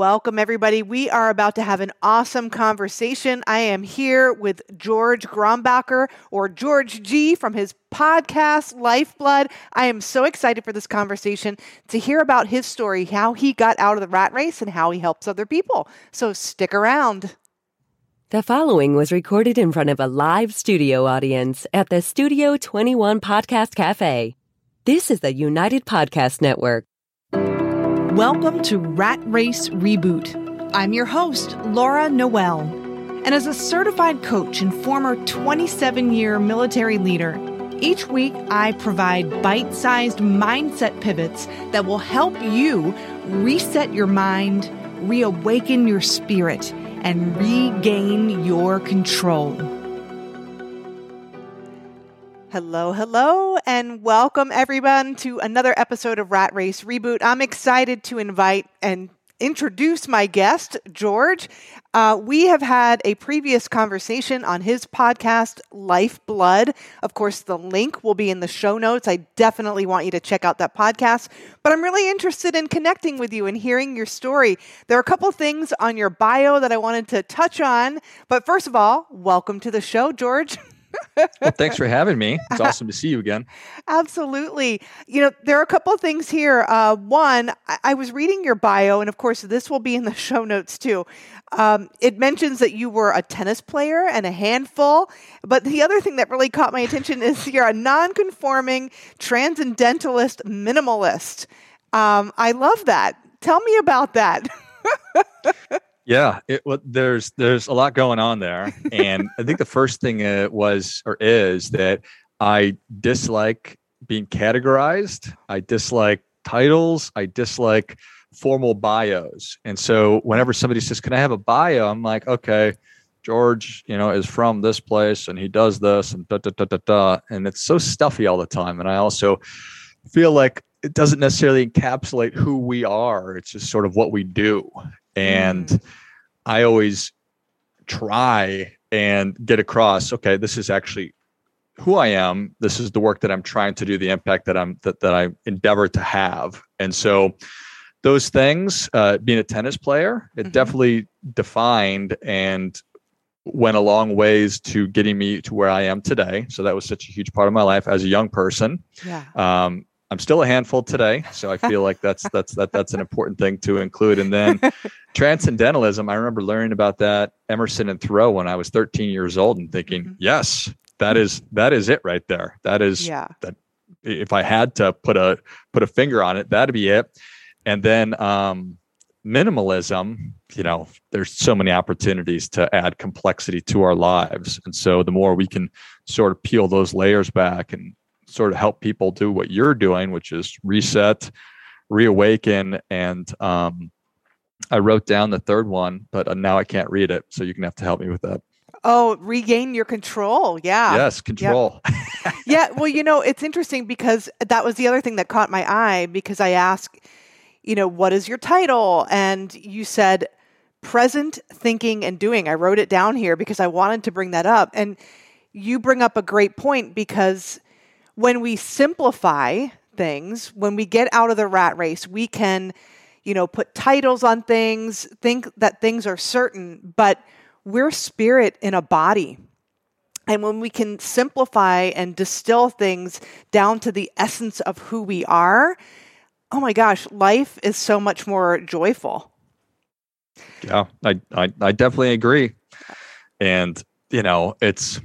Welcome, everybody. We are about to have an awesome conversation. I am here with George Grombacher, or George G, from his podcast, Lifeblood. I am so excited for this conversation to hear about his story, how he got out of the rat race, and how he helps other people. So stick around. The following was recorded in front of a live studio audience at the Studio 21 Podcast Cafe. This is the United Podcast Network. Welcome to Rat Race Reboot. I'm your host, Laura Noel. And as a certified coach and former 27 year military leader, each week I provide bite sized mindset pivots that will help you reset your mind, reawaken your spirit, and regain your control. Hello, hello, and welcome everyone to another episode of Rat Race Reboot. I'm excited to invite and introduce my guest, George. Uh, we have had a previous conversation on his podcast, Lifeblood. Of course, the link will be in the show notes. I definitely want you to check out that podcast. But I'm really interested in connecting with you and hearing your story. There are a couple things on your bio that I wanted to touch on. But first of all, welcome to the show, George. well, thanks for having me. It's awesome to see you again. Absolutely. You know, there are a couple of things here. Uh, one, I-, I, was reading your bio, and of course, this will be in the show notes too. Um, it mentions that you were a tennis player and a handful. But the other thing that really caught my attention is you're a non-conforming transcendentalist minimalist. Um, I love that. Tell me about that. Yeah, it, well, there's there's a lot going on there, and I think the first thing uh, was or is that I dislike being categorized. I dislike titles. I dislike formal bios, and so whenever somebody says, "Can I have a bio?" I'm like, "Okay." George, you know, is from this place and he does this and da da da da da. And it's so stuffy all the time. And I also feel like it doesn't necessarily encapsulate who we are. It's just sort of what we do. And mm. I always try and get across, okay, this is actually who I am. This is the work that I'm trying to do, the impact that I'm that, that I endeavor to have. And so those things, uh, being a tennis player, it mm-hmm. definitely defined and went a long ways to getting me to where I am today. So that was such a huge part of my life as a young person. Yeah. Um, I'm still a handful today, so I feel like that's that's that that's an important thing to include. And then transcendentalism, I remember learning about that Emerson and Thoreau when I was 13 years old and thinking, mm-hmm. yes, that is that is it right there. That is yeah. that if I had to put a put a finger on it, that'd be it. And then um minimalism, you know, there's so many opportunities to add complexity to our lives. And so the more we can sort of peel those layers back and sort of help people do what you're doing, which is reset, reawaken, and um, I wrote down the third one, but uh, now I can't read it, so you can have to help me with that. Oh, regain your control. Yeah. Yes, control. Yep. yeah. Well, you know, it's interesting because that was the other thing that caught my eye because I asked, you know, what is your title? And you said present thinking and doing. I wrote it down here because I wanted to bring that up. And you bring up a great point because when we simplify things, when we get out of the rat race, we can, you know, put titles on things, think that things are certain, but we're spirit in a body. And when we can simplify and distill things down to the essence of who we are, oh my gosh, life is so much more joyful. Yeah, I, I, I definitely agree. And, you know, it's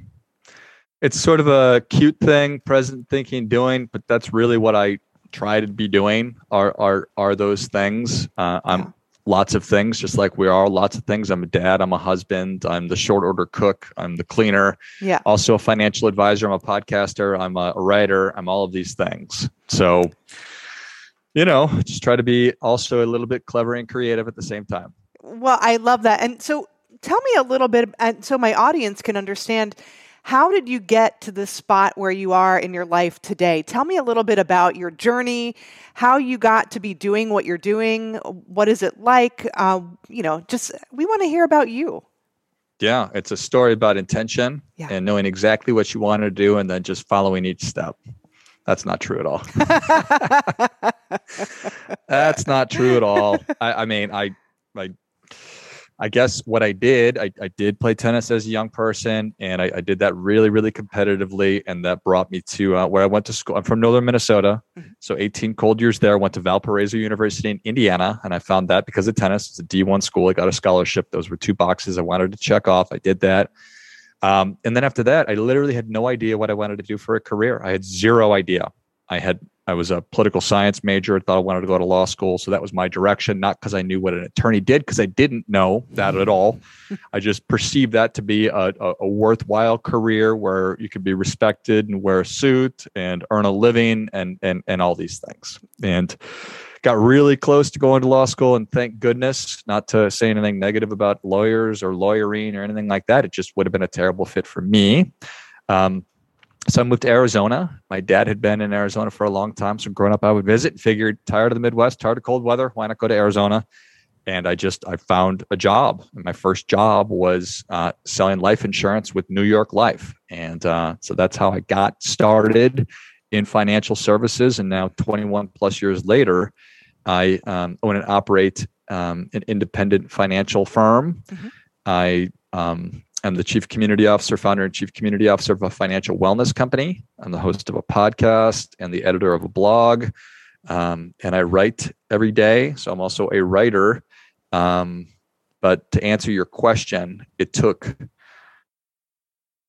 it's sort of a cute thing, present thinking, doing, but that's really what I try to be doing. Are are are those things? Uh, I'm yeah. lots of things, just like we are. Lots of things. I'm a dad. I'm a husband. I'm the short order cook. I'm the cleaner. Yeah. Also a financial advisor. I'm a podcaster. I'm a, a writer. I'm all of these things. So, you know, just try to be also a little bit clever and creative at the same time. Well, I love that. And so, tell me a little bit, and so my audience can understand how did you get to the spot where you are in your life today? Tell me a little bit about your journey, how you got to be doing what you're doing. What is it like? Uh, you know, just we want to hear about you. Yeah, it's a story about intention yeah. and knowing exactly what you want to do and then just following each step. That's not true at all. That's not true at all. I, I mean, I I I guess what I did, I, I did play tennis as a young person, and I, I did that really, really competitively, and that brought me to uh, where I went to school. I'm from northern Minnesota, mm-hmm. so 18 cold years there. Went to Valparaiso University in Indiana, and I found that because of tennis, it's a D1 school. I got a scholarship. Those were two boxes I wanted to check off. I did that, um, and then after that, I literally had no idea what I wanted to do for a career. I had zero idea. I had I was a political science major. Thought I wanted to go to law school, so that was my direction. Not because I knew what an attorney did, because I didn't know that at all. I just perceived that to be a, a, a, worthwhile career where you could be respected and wear a suit and earn a living and and and all these things. And got really close to going to law school, and thank goodness, not to say anything negative about lawyers or lawyering or anything like that. It just would have been a terrible fit for me. Um, so I moved to Arizona. My dad had been in Arizona for a long time. So growing up, I would visit. Figured tired of the Midwest, tired of cold weather. Why not go to Arizona? And I just I found a job. And my first job was uh, selling life insurance with New York Life, and uh, so that's how I got started in financial services. And now, 21 plus years later, I um, own and operate um, an independent financial firm. Mm-hmm. I um, I'm the chief community officer, founder and chief community officer of a financial wellness company. I'm the host of a podcast and the editor of a blog. Um, and I write every day. So I'm also a writer. Um, but to answer your question, it took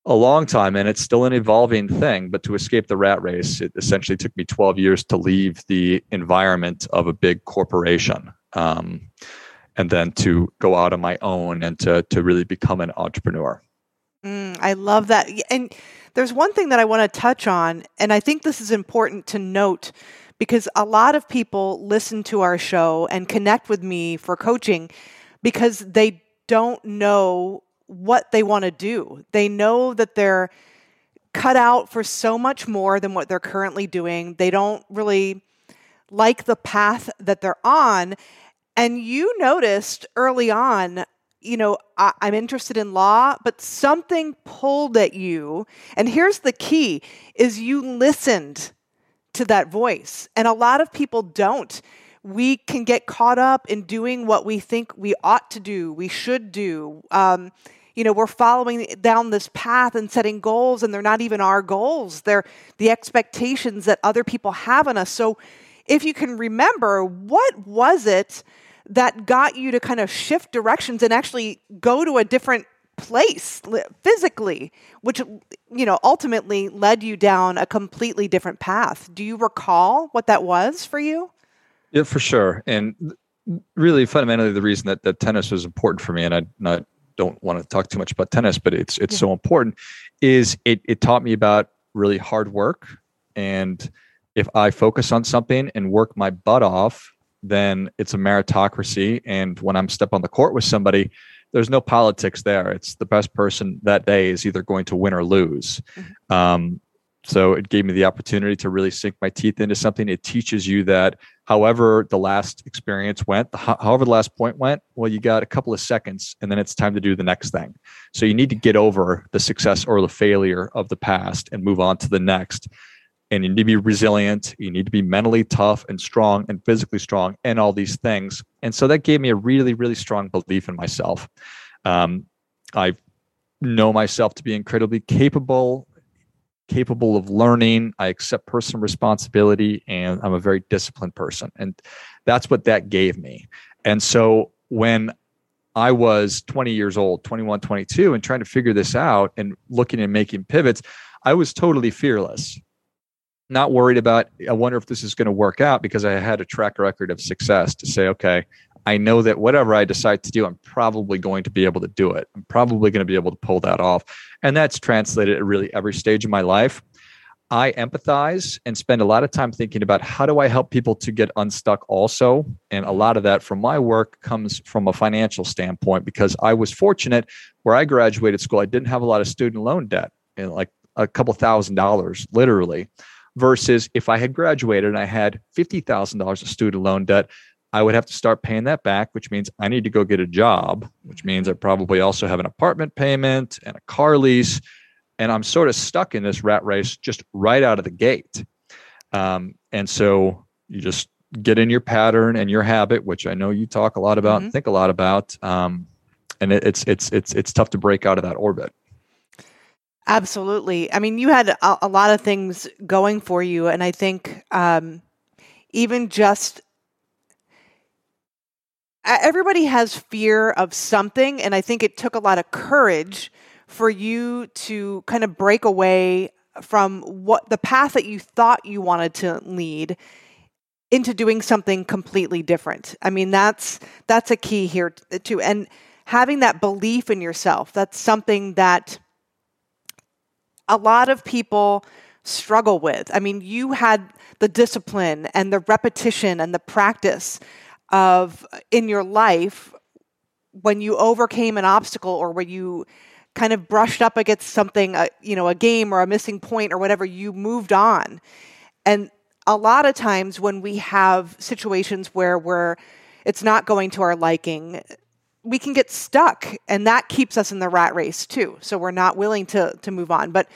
a long time and it's still an evolving thing. But to escape the rat race, it essentially took me 12 years to leave the environment of a big corporation. Um, and then to go out on my own and to to really become an entrepreneur. Mm, I love that. And there's one thing that I want to touch on, and I think this is important to note because a lot of people listen to our show and connect with me for coaching because they don't know what they want to do. They know that they're cut out for so much more than what they're currently doing. They don't really like the path that they're on. And you noticed early on, you know, I, am interested in law, but something pulled at you. And here's the key is you listened to that voice. And a lot of people don't. We can get caught up in doing what we think we ought to do, we should do. Um, you know, we're following down this path and setting goals, and they're not even our goals. They're the expectations that other people have on us. So, if you can remember, what was it that got you to kind of shift directions and actually go to a different place physically which you know ultimately led you down a completely different path. Do you recall what that was for you? Yeah for sure. And really fundamentally the reason that, that tennis was important for me and i not don't want to talk too much about tennis but it's it's yeah. so important is it it taught me about really hard work. And if i focus on something and work my butt off then it's a meritocracy. And when I'm step on the court with somebody, there's no politics there. It's the best person that day is either going to win or lose. Mm-hmm. Um, so it gave me the opportunity to really sink my teeth into something. It teaches you that however the last experience went, however the last point went, well, you got a couple of seconds and then it's time to do the next thing. So you need to get over the success or the failure of the past and move on to the next and you need to be resilient you need to be mentally tough and strong and physically strong and all these things. And so that gave me a really really strong belief in myself. Um, i know myself to be incredibly capable capable of learning. I accept personal responsibility and i'm a very disciplined person. And that's what that gave me. And so when i was 20 years old 21 22 and trying to figure this out and looking and making pivots i was totally fearless not worried about i wonder if this is going to work out because i had a track record of success to say okay i know that whatever i decide to do i'm probably going to be able to do it. I'm probably going to be able to pull that off. And that's translated at really every stage of my life. I empathize and spend a lot of time thinking about how do i help people to get unstuck also? And a lot of that from my work comes from a financial standpoint because i was fortunate where i graduated school i didn't have a lot of student loan debt and like a couple thousand dollars literally versus if I had graduated and I had $50,000 of student loan debt, I would have to start paying that back, which means I need to go get a job, which means I probably also have an apartment payment and a car lease. And I'm sort of stuck in this rat race just right out of the gate. Um, and so you just get in your pattern and your habit, which I know you talk a lot about mm-hmm. and think a lot about. Um, and it, it's it's it's it's tough to break out of that orbit. Absolutely. I mean, you had a, a lot of things going for you, and I think um, even just everybody has fear of something, and I think it took a lot of courage for you to kind of break away from what the path that you thought you wanted to lead into doing something completely different. I mean, that's that's a key here too. And having that belief in yourself, that's something that a lot of people struggle with. I mean, you had the discipline and the repetition and the practice of in your life when you overcame an obstacle or when you kind of brushed up against something, uh, you know, a game or a missing point or whatever, you moved on. And a lot of times when we have situations where we're it's not going to our liking, we can get stuck and that keeps us in the rat race too. So we're not willing to to move on. But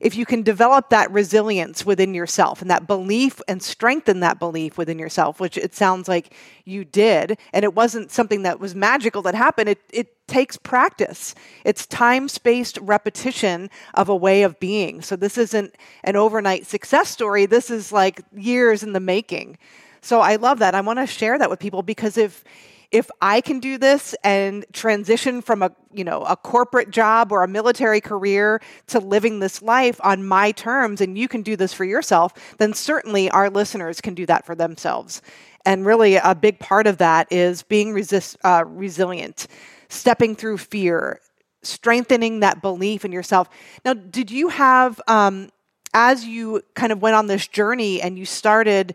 if you can develop that resilience within yourself and that belief and strengthen that belief within yourself, which it sounds like you did, and it wasn't something that was magical that happened, it, it takes practice. It's time spaced repetition of a way of being. So this isn't an overnight success story, this is like years in the making. So I love that. I want to share that with people because if if I can do this and transition from a, you know, a corporate job or a military career to living this life on my terms and you can do this for yourself, then certainly our listeners can do that for themselves. And really a big part of that is being resist, uh, resilient, stepping through fear, strengthening that belief in yourself. Now, did you have um, as you kind of went on this journey and you started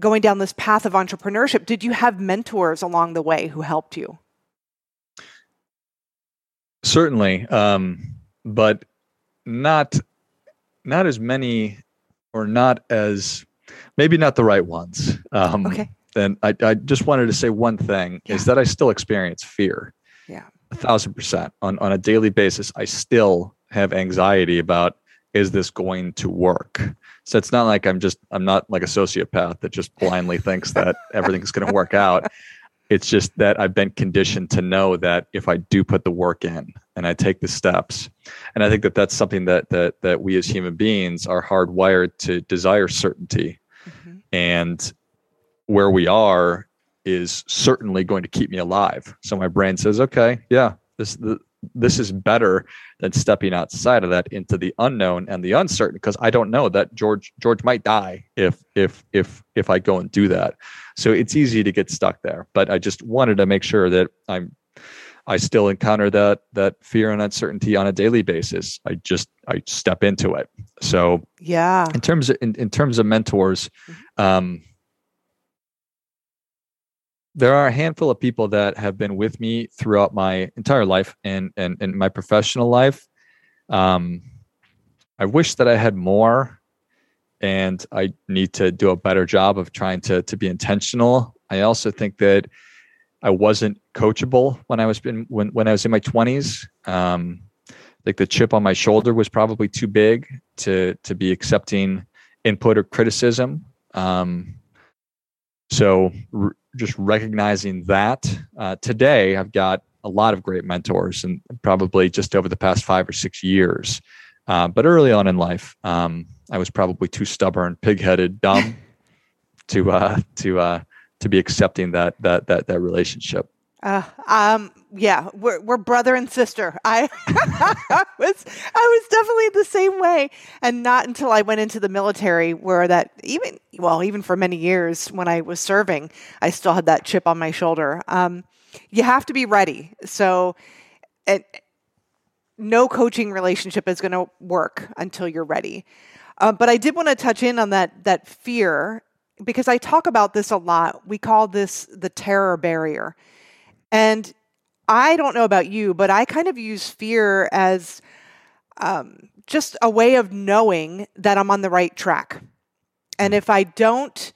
going down this path of entrepreneurship, did you have mentors along the way who helped you? Certainly, um, but not not as many, or not as maybe not the right ones. Um, okay. Then I, I just wanted to say one thing yeah. is that I still experience fear. Yeah. A thousand percent on on a daily basis. I still have anxiety about is this going to work? So it's not like I'm just I'm not like a sociopath that just blindly thinks that everything's going to work out. It's just that I've been conditioned to know that if I do put the work in and I take the steps, and I think that that's something that that that we as human beings are hardwired to desire certainty, mm-hmm. and where we are is certainly going to keep me alive. So my brain says, okay, yeah, this the, this is better than stepping outside of that into the unknown and the uncertain because I don't know that George George might die if if if if I go and do that. So it's easy to get stuck there. But I just wanted to make sure that I'm I still encounter that that fear and uncertainty on a daily basis. I just I step into it. So yeah. In terms of in, in terms of mentors, mm-hmm. um, there are a handful of people that have been with me throughout my entire life and and, and my professional life. Um, I wish that I had more, and I need to do a better job of trying to to be intentional. I also think that I wasn't coachable when I was in when when I was in my twenties. Um, like the chip on my shoulder was probably too big to to be accepting input or criticism. Um, so just recognizing that uh, today, I've got a lot of great mentors, and probably just over the past five or six years. Uh, but early on in life, um, I was probably too stubborn, pig-headed, dumb to uh, to uh, to be accepting that that that that relationship. Uh, um, yeah, we're we're brother and sister. I, I was I was definitely the same way, and not until I went into the military where that even well even for many years when I was serving, I still had that chip on my shoulder. Um, you have to be ready. So, it, no coaching relationship is going to work until you're ready. Uh, but I did want to touch in on that that fear because I talk about this a lot. We call this the terror barrier and I don't know about you, but I kind of use fear as um, just a way of knowing that I'm on the right track. And if I don't,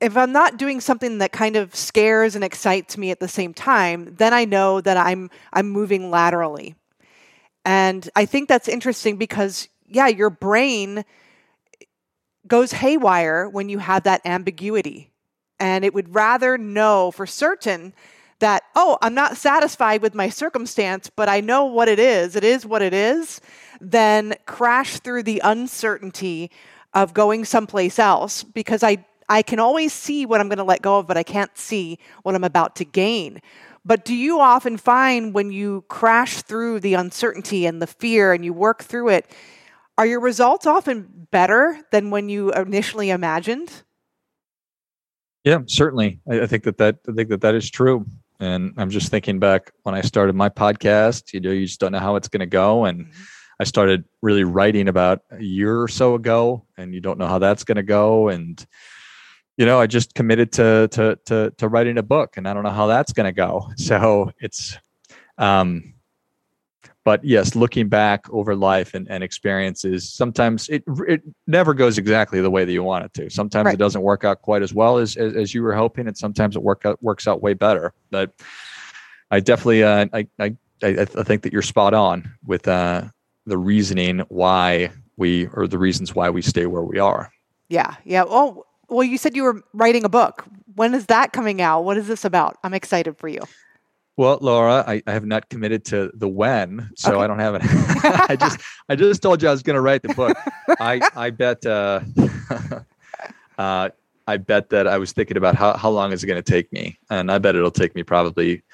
if I'm not doing something that kind of scares and excites me at the same time, then I know that I'm I'm moving laterally. And I think that's interesting because yeah, your brain goes haywire when you have that ambiguity. And it would rather know for certain that, oh, I'm not satisfied with my circumstance, but I know what it is. It is what it is. then crash through the uncertainty of going someplace else because I, I can always see what I'm going to let go of, but I can't see what I'm about to gain. But do you often find when you crash through the uncertainty and the fear and you work through it, are your results often better than when you initially imagined? Yeah, certainly. I, think that that I think that that is true. And I'm just thinking back when I started my podcast. You know, you just don't know how it's going to go, and mm-hmm. I started really writing about a year or so ago, and you don't know how that's going to go. And you know, I just committed to to to to writing a book, and I don't know how that's going to go. So it's, um, but yes, looking back over life and, and experiences, sometimes it it never goes exactly the way that you want it to. Sometimes right. it doesn't work out quite as well as, as, as you were hoping, and sometimes it work out works out way better. But I definitely, uh, I, I I I think that you're spot on with uh, the reasoning why we or the reasons why we stay where we are. Yeah, yeah. Oh, well, you said you were writing a book. When is that coming out? What is this about? I'm excited for you. Well, Laura, I, I have not committed to the when, so okay. I don't have it. I just I just told you I was going to write the book. I I bet uh, uh, I bet that I was thinking about how how long is it going to take me, and I bet it'll take me probably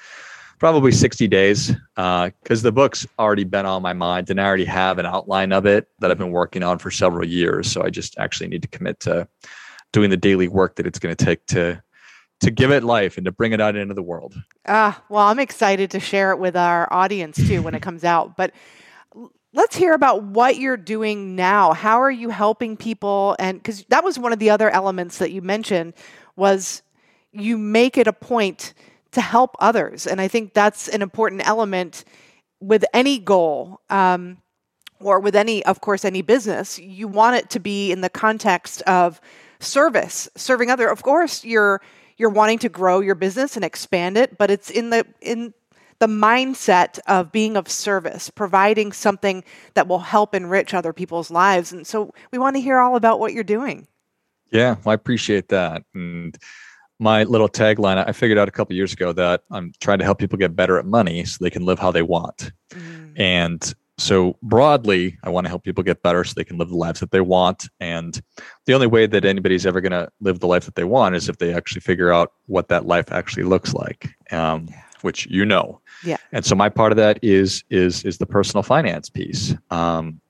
probably 60 days because uh, the book's already been on my mind and I already have an outline of it that I've been working on for several years. So I just actually need to commit to doing the daily work that it's going to take to to give it life and to bring it out into the world. Ah, well, I'm excited to share it with our audience too when it comes out. But let's hear about what you're doing now. How are you helping people? And because that was one of the other elements that you mentioned was you make it a point to help others, and I think that's an important element with any goal. Um, or with any, of course, any business, you want it to be in the context of service, serving other. Of course, you're you're wanting to grow your business and expand it, but it's in the in the mindset of being of service, providing something that will help enrich other people's lives. And so we want to hear all about what you're doing. Yeah, well, I appreciate that. And my little tagline, I figured out a couple years ago that I'm trying to help people get better at money so they can live how they want. Mm. And so broadly i want to help people get better so they can live the lives that they want. And the only way that anybody's ever going to live the life that they want is if they actually figure out what that life actually looks like um, yeah. which you know. Yeah. And so my part of that is is is the personal finance piece. Um,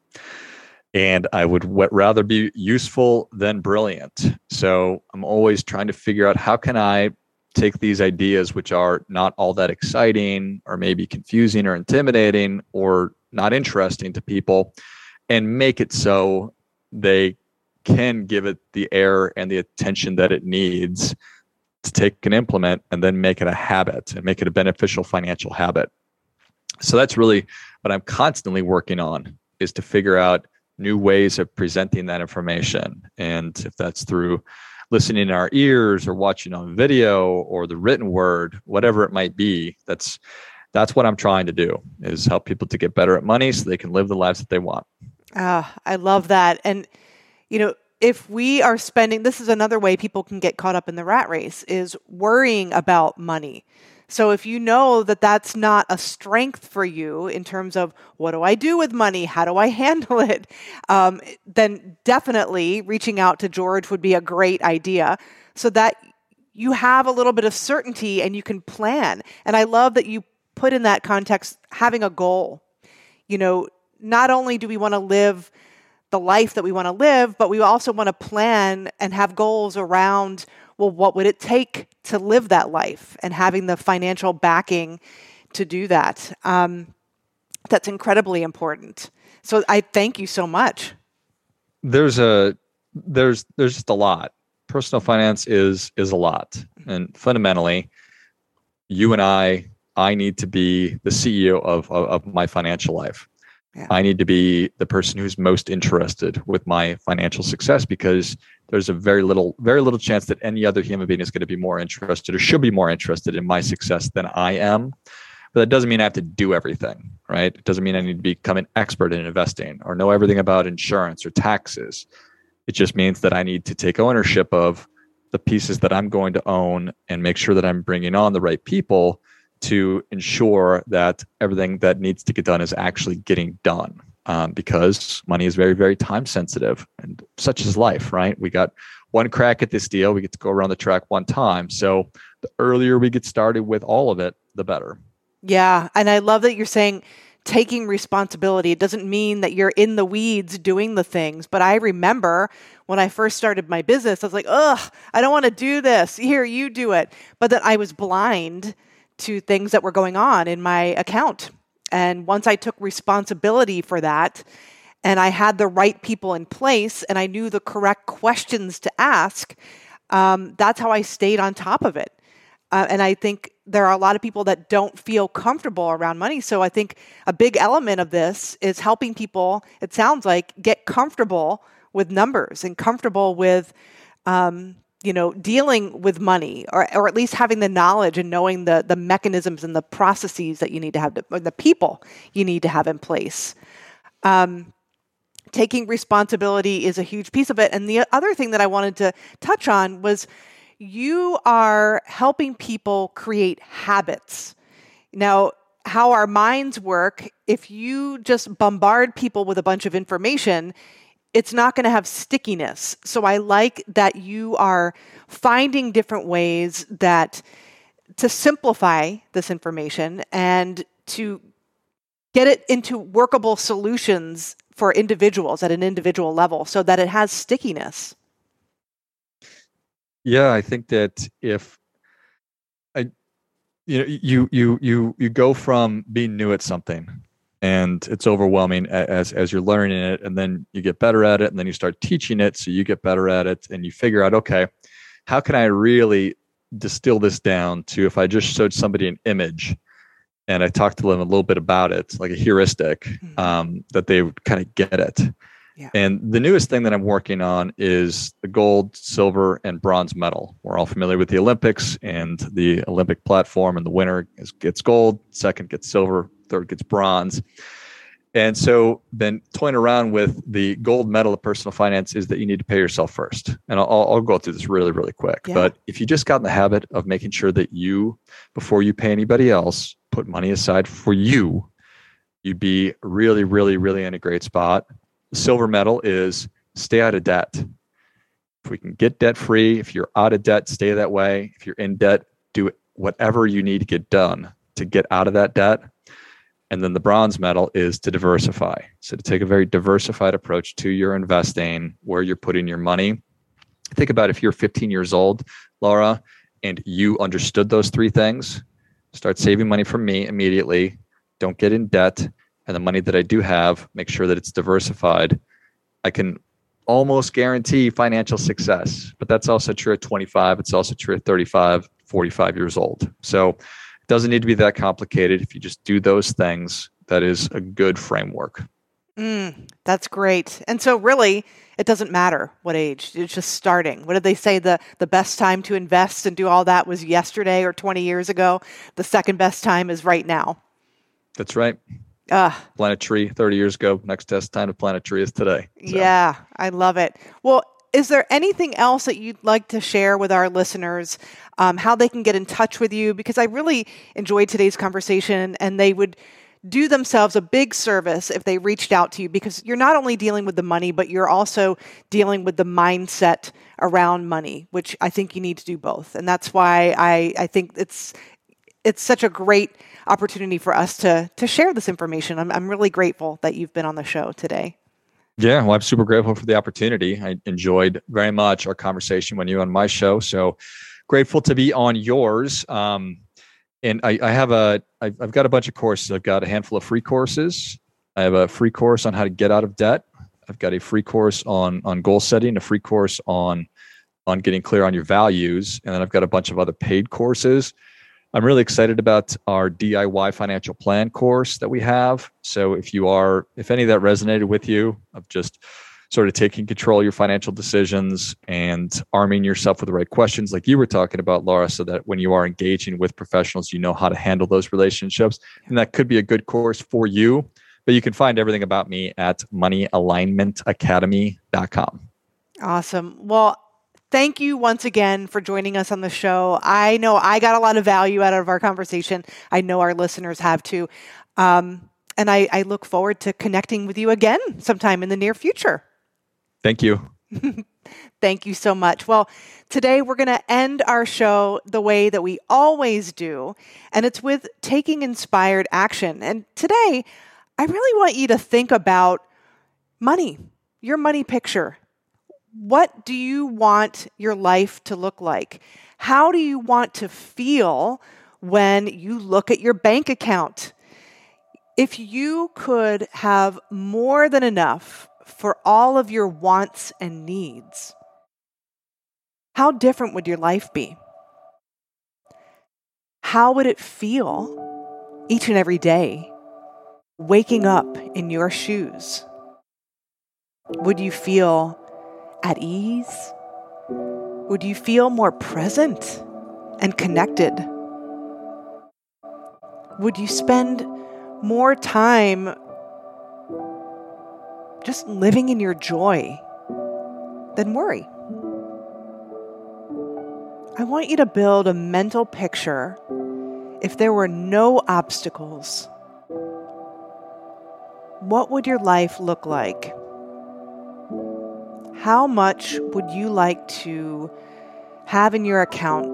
and i would rather be useful than brilliant. So i'm always trying to figure out how can i take these ideas which are not all that exciting or maybe confusing or intimidating or not interesting to people and make it so they can give it the air and the attention that it needs to take and implement and then make it a habit and make it a beneficial financial habit. So that's really what i'm constantly working on is to figure out new ways of presenting that information. And if that's through listening in our ears or watching on video or the written word whatever it might be that's that's what I'm trying to do is help people to get better at money so they can live the lives that they want. Ah, I love that. And you know, if we are spending this is another way people can get caught up in the rat race is worrying about money. So if you know that that's not a strength for you in terms of what do I do with money, how do I handle it, um, then definitely reaching out to George would be a great idea, so that you have a little bit of certainty and you can plan. And I love that you put in that context having a goal. You know, not only do we want to live the life that we want to live, but we also want to plan and have goals around well, what would it take to live that life and having the financial backing to do that. Um, that's incredibly important. So I thank you so much. There's a there's there's just a lot. Personal finance is is a lot, and fundamentally, you and I I need to be the CEO of, of, of my financial life. Yeah. I need to be the person who's most interested with my financial success because there's a very little, very little chance that any other human being is going to be more interested or should be more interested in my success than I am. But that doesn't mean I have to do everything, right? It doesn't mean I need to become an expert in investing or know everything about insurance or taxes. It just means that I need to take ownership of the pieces that I'm going to own and make sure that I'm bringing on the right people to ensure that everything that needs to get done is actually getting done. Um, because money is very, very time sensitive, and such is life, right? We got one crack at this deal. We get to go around the track one time. So the earlier we get started with all of it, the better. Yeah. And I love that you're saying taking responsibility. It doesn't mean that you're in the weeds doing the things. But I remember when I first started my business, I was like, ugh, I don't want to do this. Here, you do it. But then I was blind to things that were going on in my account. And once I took responsibility for that, and I had the right people in place, and I knew the correct questions to ask, um, that's how I stayed on top of it. Uh, and I think there are a lot of people that don't feel comfortable around money. So I think a big element of this is helping people, it sounds like, get comfortable with numbers and comfortable with, um, you know, dealing with money or, or at least having the knowledge and knowing the, the mechanisms and the processes that you need to have, to, or the people you need to have in place. Um, taking responsibility is a huge piece of it. And the other thing that I wanted to touch on was you are helping people create habits. Now, how our minds work, if you just bombard people with a bunch of information, it's not going to have stickiness. So I like that you are finding different ways that to simplify this information and to get it into workable solutions for individuals at an individual level so that it has stickiness. Yeah, I think that if I, you know, you you you you go from being new at something, and it's overwhelming as as you're learning it, and then you get better at it, and then you start teaching it, so you get better at it, and you figure out, okay, how can I really distill this down to if I just showed somebody an image and I talked to them a little bit about it, like a heuristic, mm-hmm. um, that they would kind of get it. Yeah. And the newest thing that I'm working on is the gold, silver, and bronze medal. We're all familiar with the Olympics and the Olympic platform, and the winner is, gets gold, second gets silver, third gets bronze. And so, been toying around with the gold medal of personal finance is that you need to pay yourself first. And I'll, I'll go through this really, really quick. Yeah. But if you just got in the habit of making sure that you, before you pay anybody else, put money aside for you, you'd be really, really, really in a great spot silver medal is stay out of debt. If we can get debt free, if you're out of debt, stay that way. If you're in debt, do whatever you need to get done to get out of that debt. And then the bronze medal is to diversify. So to take a very diversified approach to your investing, where you're putting your money. Think about if you're 15 years old, Laura, and you understood those three things, start saving money from me immediately. Don't get in debt and the money that I do have, make sure that it's diversified, I can almost guarantee financial success. But that's also true at 25. It's also true at 35, 45 years old. So doesn't need to be that complicated. If you just do those things, that is a good framework. Mm, that's great. And so, really, it doesn't matter what age. It's just starting. What did they say? The the best time to invest and do all that was yesterday or 20 years ago. The second best time is right now. That's right. Uh, plant a tree 30 years ago. Next test time to plant a tree is today. So. Yeah, I love it. Well, is there anything else that you'd like to share with our listeners? Um, how they can get in touch with you? Because I really enjoyed today's conversation, and they would do themselves a big service if they reached out to you because you're not only dealing with the money, but you're also dealing with the mindset around money, which I think you need to do both. And that's why I, I think it's it's such a great opportunity for us to to share this information. I'm I'm really grateful that you've been on the show today. Yeah, well, I'm super grateful for the opportunity. I enjoyed very much our conversation when you on my show. So grateful to be on yours. Um, and I, I have a I've, I've got a bunch of courses. I've got a handful of free courses. I have a free course on how to get out of debt. I've got a free course on on goal setting, a free course on on getting clear on your values, and then I've got a bunch of other paid courses I'm really excited about our DIY financial plan course that we have. So if you are, if any of that resonated with you, of just sort of taking control of your financial decisions and arming yourself with the right questions, like you were talking about, Laura, so that when you are engaging with professionals, you know how to handle those relationships. And that could be a good course for you. But you can find everything about me at moneyalignmentacademy.com. Awesome. Well, thank you once again for joining us on the show. I know I got a lot of value out of our conversation. I know our listeners have too. Um, and I, I look forward to connecting with you again sometime in the near future. Thank you. Thank you so much. Well, today we're going to end our show the way that we always do, and it's with taking inspired action. And today, I really want you to think about money, your money picture. What do you want your life to look like? How do you want to feel when you look at your bank account? If you could have more than enough for all of your wants and needs, how different would your life be? How would it feel each and every day waking up in your shoes? Would you feel at ease? Would you feel more present and connected? Would you spend more time just living in your joy than worry? I want you to build a mental picture if there were no obstacles. What would your life look like? How much would you like to have in your account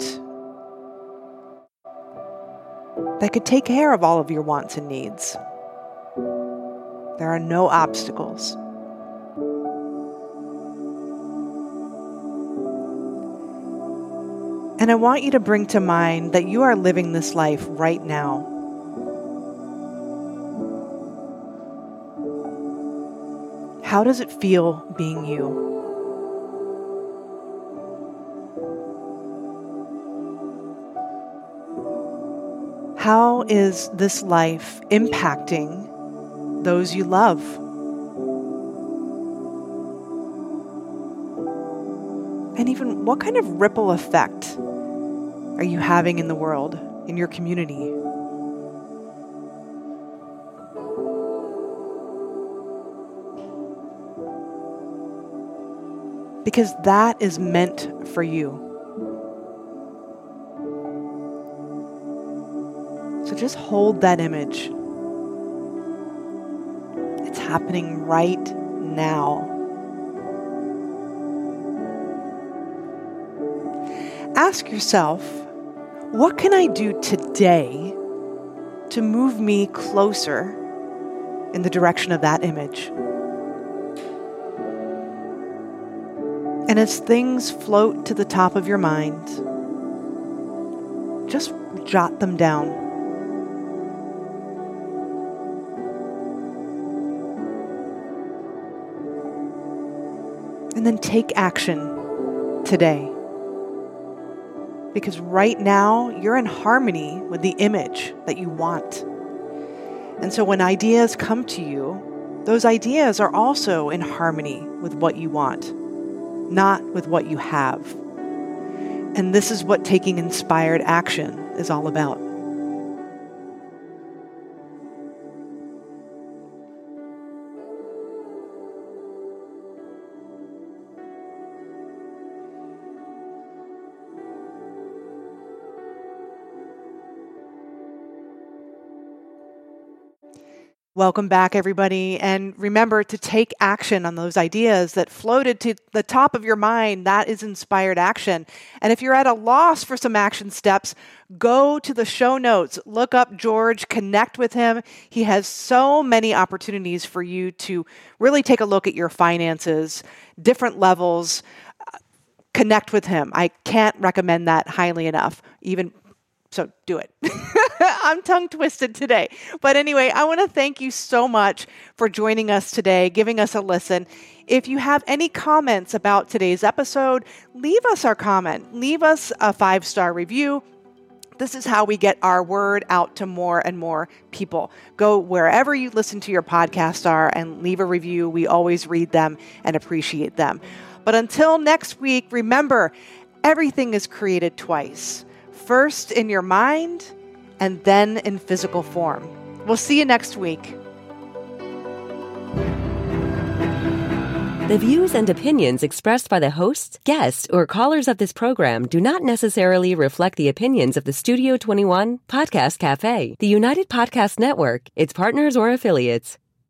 that could take care of all of your wants and needs? There are no obstacles. And I want you to bring to mind that you are living this life right now. How does it feel being you? How is this life impacting those you love? And even what kind of ripple effect are you having in the world, in your community? Because that is meant for you. Just hold that image. It's happening right now. Ask yourself, what can I do today to move me closer in the direction of that image? And as things float to the top of your mind, just jot them down. And then take action today. Because right now, you're in harmony with the image that you want. And so when ideas come to you, those ideas are also in harmony with what you want, not with what you have. And this is what taking inspired action is all about. Welcome back, everybody. And remember to take action on those ideas that floated to the top of your mind. That is inspired action. And if you're at a loss for some action steps, go to the show notes, look up George, connect with him. He has so many opportunities for you to really take a look at your finances, different levels. Connect with him. I can't recommend that highly enough. Even so do it. I'm tongue twisted today. But anyway, I want to thank you so much for joining us today, giving us a listen. If you have any comments about today's episode, leave us our comment. Leave us a five star review. This is how we get our word out to more and more people. Go wherever you listen to your podcast are and leave a review. We always read them and appreciate them. But until next week, remember everything is created twice first in your mind and then in physical form. We'll see you next week. The views and opinions expressed by the hosts, guests, or callers of this program do not necessarily reflect the opinions of the Studio 21 Podcast Cafe, the United Podcast Network, its partners, or affiliates.